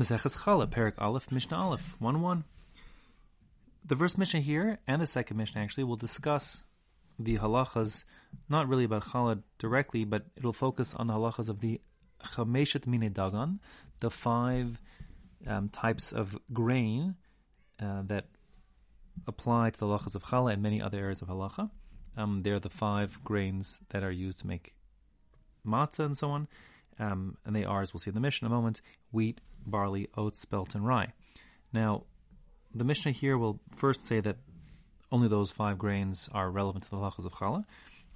Maseches Chala, Perek Aleph, Mishnah Aleph, 1 1. The first Mishnah here and the second Mishnah actually will discuss the halachas, not really about challah directly, but it'll focus on the halachas of the chameshet minei dagan, the five um, types of grain uh, that apply to the halachas of challah and many other areas of halacha. Um, they're the five grains that are used to make matzah and so on. Um, and they are, as we'll see in the Mishnah in a moment, wheat, barley, oats, spelt, and rye. Now, the Mishnah here will first say that only those five grains are relevant to the halachas of challah.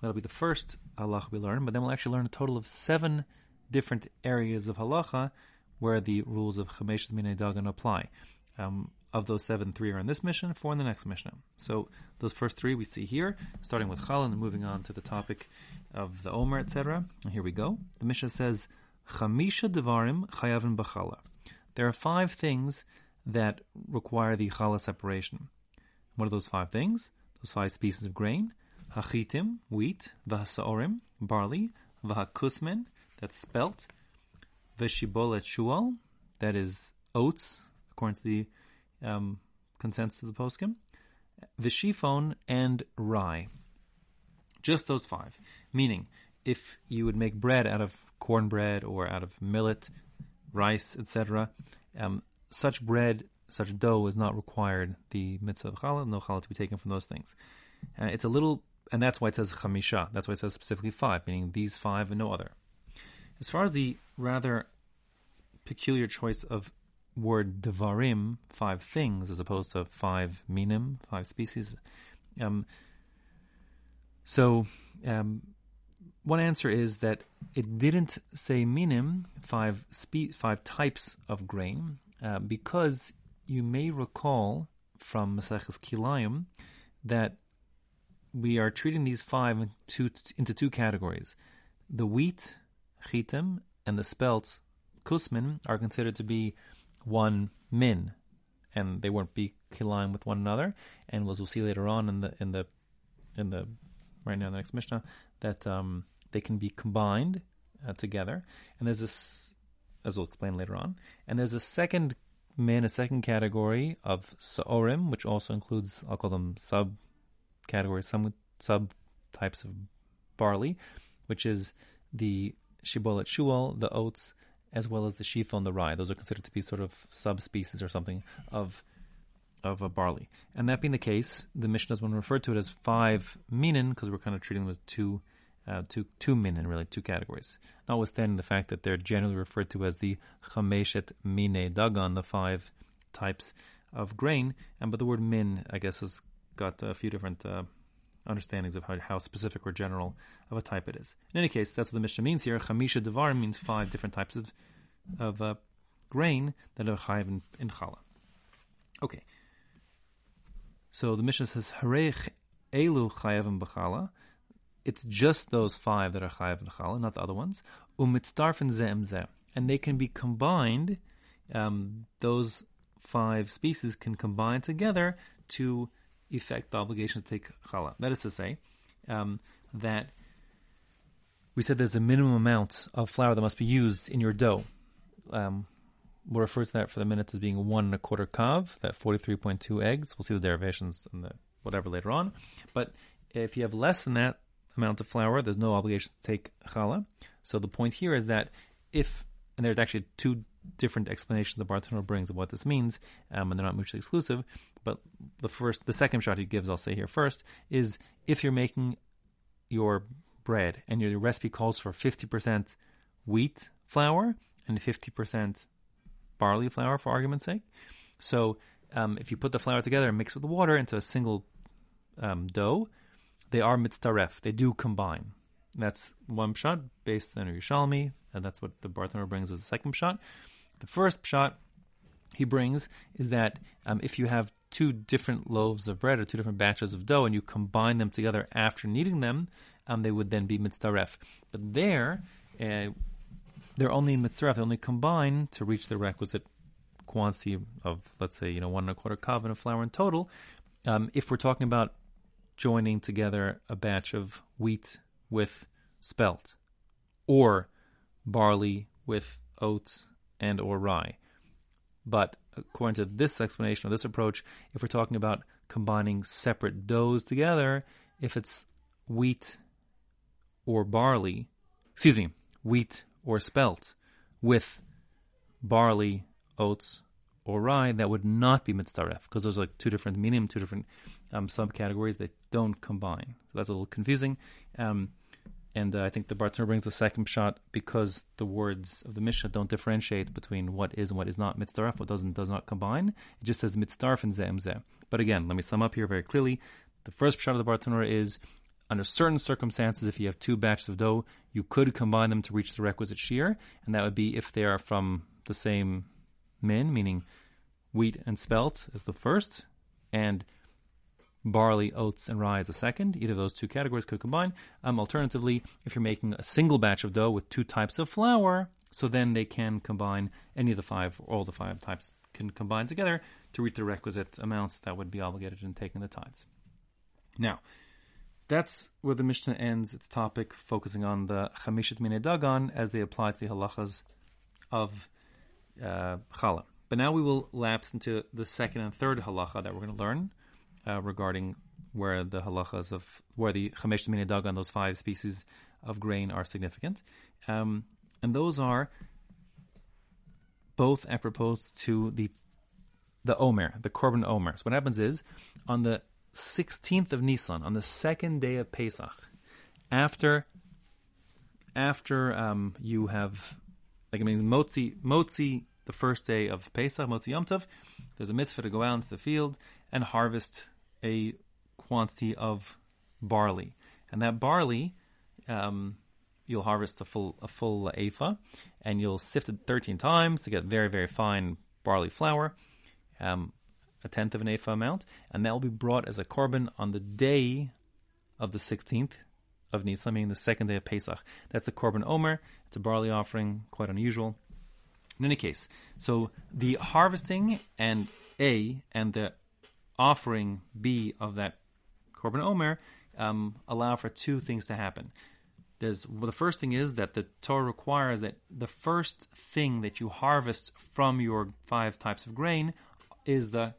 That'll be the first halacha we learn, but then we'll actually learn a total of seven different areas of halacha where the rules of Chameshet Minei Dagan apply. Um, of those seven, three are in this Mishnah, four in the next Mishnah. So those first three we see here, starting with Chal and moving on to the topic of the Omer, etc. Here we go. The Mishnah says, Chamisha Devarim Chayavin B'chala. There are five things that require the Chala separation. What are those five things? Those five species of grain. Hachitim, wheat, Vahasaorim, barley, Vahakusmen, that's spelt, Veshibolet Shual, that is oats, according to the um, consensus of the poskim, Vishifon, and rye. Just those five. Meaning, if you would make bread out of cornbread or out of millet, rice, etc., um, such bread, such dough is not required. The mitzvah of challah, no challah to be taken from those things. And it's a little, and that's why it says chamisha. That's why it says specifically five, meaning these five and no other. As far as the rather peculiar choice of word devarim, five things, as opposed to five minim, five species. Um, so, um, one answer is that it didn't say minim, five spe- five types of grain, uh, because you may recall from Maseches Kilayim that we are treating these five into, into two categories. The wheat, chitim, and the spelt, kusmin, are considered to be one min, and they won't be kilayim with one another. And as we'll see later on in the in the in the right now in the next mishnah that um, they can be combined uh, together. And there's this, as we'll explain later on. And there's a second min, a second category of saorim, which also includes I'll call them sub categories, some sub types of barley, which is the shibolet shual, the oats, as well as the shifon, the rye. Those are considered to be sort of subspecies or something of of a barley. And that being the case, the Mishnah is when referred to it as five minin because we're kind of treating them as two, uh, two, two minin, really, two categories. Notwithstanding the fact that they're generally referred to as the chameshet minei dagan, the five types of grain. And but the word min, I guess, has got a few different uh, understandings of how, how specific or general of a type it is. In any case, that's what the Mishnah means here. Chamisha devar means five different types of of uh, grain that are chayiv in, in challah. Okay. So the Mishnah says Harech elu chayavim b'chala. It's just those five that are chayav in challah, not the other ones. Umitzdarfen zem zem, and they can be combined. Um, those five species can combine together to effect the obligation to take challah. That is to say, um, that we said there's a minimum amount of flour that must be used in your dough. Um, we'll refer to that for the minute as being one and a quarter kav, that 43.2 eggs. We'll see the derivations and the whatever later on. But if you have less than that amount of flour, there's no obligation to take challah. So the point here is that if, and there's actually two different explanations the Bartanura brings of what this means, um, and they're not mutually exclusive. But the first, the second shot he gives, I'll say here first, is if you're making your bread and your recipe calls for 50% wheat flour and 50% barley flour, for argument's sake. So um, if you put the flour together and mix with the water into a single um, dough, they are mitzdaref. They do combine. That's one shot based on Yerushalmi, and that's what the Bartanura brings as the second shot. The first shot he brings is that um, if you have two different loaves of bread or two different batches of dough and you combine them together after kneading them, um, they would then be mitzdaref. But there, uh, they're only mitzdaref, they only combine to reach the requisite quantity of, let's say, you know, one and a quarter kavan of flour in total. Um, if we're talking about joining together a batch of wheat with spelt, or barley with oats and or rye. But according to this explanation or this approach, if we're talking about combining separate doughs together, if it's wheat or barley, excuse me, wheat or spelt with barley, oats, or rye, that would not be mitzaref because those are like two different minim, two different um, subcategories that don't combine. So that's a little confusing. Um, and uh, I think the Bartanura brings the second shot because the words of the Mishnah don't differentiate between what is and what is not mitzaref, what doesn't does not combine. It just says mitzaref and zeh zeh. But again, let me sum up here very clearly. The first shot of the Bartanura is under certain circumstances, if you have two batches of dough, you could combine them to reach the requisite shiur, and that would be if they are from the same min, meaning wheat and spelt is the first, and barley, oats, and rye is a second. Either of those two categories could combine. Um, alternatively, if you're making a single batch of dough with two types of flour, so then they can combine any of the five, all the five types can combine together to reach the requisite amounts that would be obligated in taking the tithes. Now, that's where the Mishnah ends its topic, focusing on the Chamishit Minei Dagan as they apply to the halachas of uh, Chala. But now we will lapse into the second and third halacha that we're going to learn uh, regarding where the halachas of where the Chamishit Minei Dagan, those five species of grain, are significant, um, and those are both apropos to the the Omer, the Korban Omer. So what happens is on the 16th of Nisan, on the second day of Pesach, after after um, you have, like I mean, Motzi, Motzi, the first day of Pesach, Motzi Yom Tov, there's a mitzvah to go out into the field and harvest a quantity of barley, and that barley, um, you'll harvest a full a full ephah, and you'll sift it 13 times to get very very fine barley flour. Um, a tenth of an ephah amount, and that will be brought as a korban on the day of the 16th of Nisan, meaning the second day of Pesach. That's the korban omer. It's a barley offering, quite unusual. In any case, so the harvesting and A and the offering B of that korban omer um, allow for two things to happen. There's well, the first thing is that the Torah requires that the first thing that you harvest from your five types of grain is the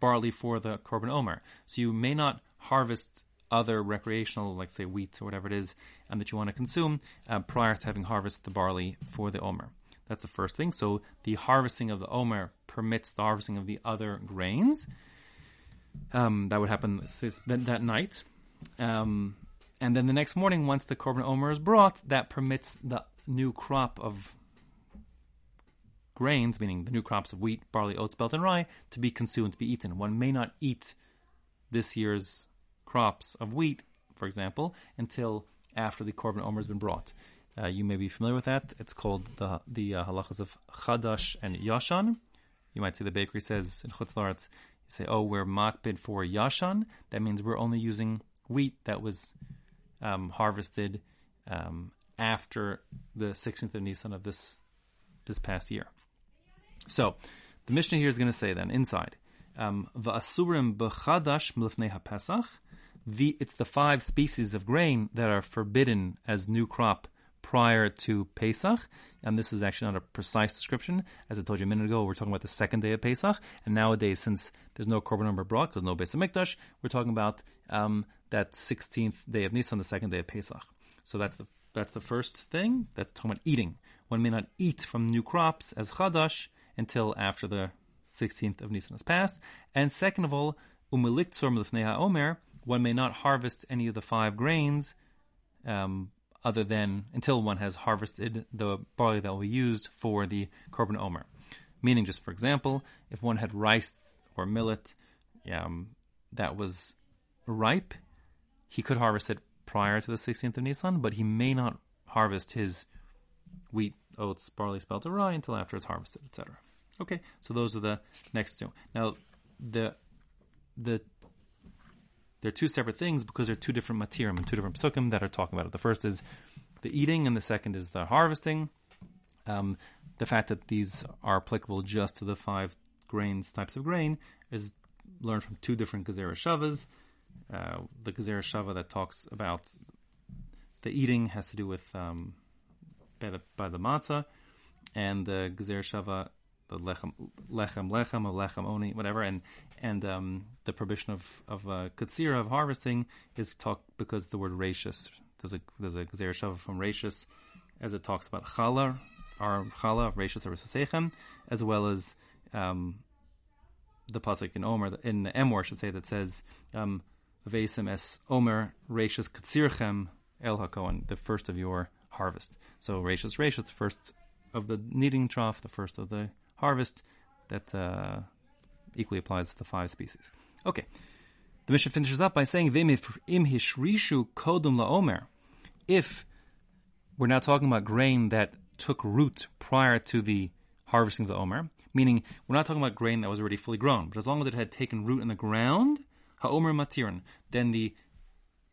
barley for the Korban Omer. So you may not harvest other recreational, like say wheat or whatever it is, and that you want to consume uh, prior to having harvested the barley for the Omer. That's the first thing. So the harvesting of the Omer permits the harvesting of the other grains. Um, that would happen that night. Um, and then the next morning, once the Korban Omer is brought, that permits the new crop of grains, meaning the new crops of wheat, barley, oats, spelt, and rye, to be consumed, to be eaten. One may not eat this year's crops of wheat, for example, until after the korban omer has been brought. Uh, you may be familiar with that. It's called the the uh, halachas of chadash and yashan. You might see the bakery says in Chutz say, "Oh, we're makbid for yashan." That means we're only using wheat that was um, harvested um, after the 16th of Nisan of this this past year. So, the Mishnah here is going to say then inside, um, va'asurim hapesach. The it's the five species of grain that are forbidden as new crop prior to Pesach, and this is actually not a precise description. As I told you a minute ago, we're talking about the second day of Pesach, and nowadays, since there's no korban omer brought because no Beis Hamikdash, we're talking about um, that 16th day of Nisan, the second day of Pesach. So that's the that's the first thing. That's talking about eating. One may not eat from new crops as chadash until after the 16th of Nisan has passed. And second of all, umeliktzor omer, one may not harvest any of the five grains um, other than until one has harvested the barley that will be used for the korban omer. Meaning, just for example, if one had rice or millet um, that was ripe, he could harvest it prior to the 16th of Nisan, but he may not harvest his wheat, oats, barley, spelt, or rye until after it's harvested, etc. Okay, so those are the next two. Now, the the they're two separate things because they're two different matirim and two different psukim that are talking about it. The first is the eating, and the second is the harvesting. Um, the fact that these are applicable just to the five grains types of grain is learned from two different Gezerah Shavas. Uh, the Gezerah Shava that talks about the eating has to do with um, by the by the matzah, and the Gezerah Shava the lechem, lechem, lechem, or lechem oni, whatever, and and um, the prohibition of of uh, katsira of harvesting is talk because the word rachis. There's a there's a from rachis, as it talks about chala, our chala of rachis or as well as um, the pasuk in Omer in the Emor should say that says um, es Omer Rashis Katsirchem El Hakohen, the first of your harvest. So Rashis Rashis, the first of the kneading trough, the first of the harvest, that uh, equally applies to the five species. Okay. The Mishnah finishes up by saying, im hishrishu kodum laomer. If we're now talking about grain that took root prior to the harvesting of the omer, meaning we're not talking about grain that was already fully grown, but as long as it had taken root in the ground, ha'omer matirin, then the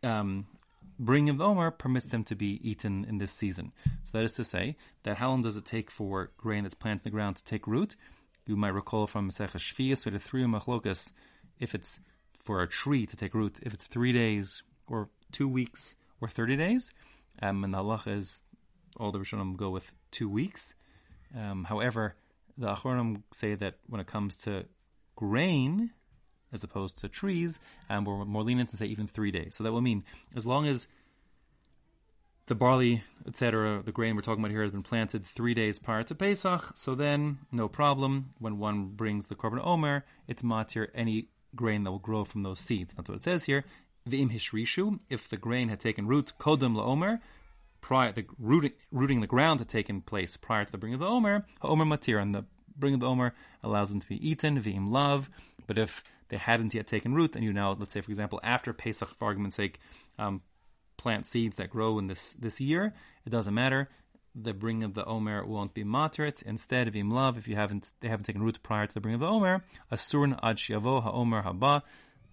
um, bringing of the omer permits them to be eaten in this season. So that is to say that how long does it take for grain that's planted in the ground to take root? You might recall from Masechah Shvius, we had three machlokas, if it's for a tree to take root, if it's three days or two weeks or 30 days, um, and the halacha is all the Rishonim go with two weeks. Um, however, the Achronim say that when it comes to grain, as opposed to trees, and we're more lenient to say even three days. So that will mean as long as the barley, etc., the grain we're talking about here has been planted three days prior to Pesach, so then no problem. When one brings the korban omer, it's matir any grain that will grow from those seeds. That's what it says here. The hishrishu, if the grain had taken root, kodem laomer, prior the rooting, rooting the ground had taken place prior to the bringing of the omer, omer matir, and the bringing of the omer allows them to be eaten, v'im love. But if they hadn't yet taken root, and you now, let's say, for example, after Pesach, for argument's sake, um, plant seeds that grow in this this year, it doesn't matter. The bringing of the omer won't be materit. Instead, of im love, if you haven't they haven't taken root prior to the bringing of the omer, asurn ad shiavo haomer haba,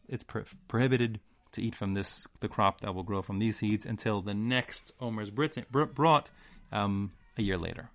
it's pro- prohibited to eat from this the crop that will grow from these seeds until the next omer is brought um, a year later.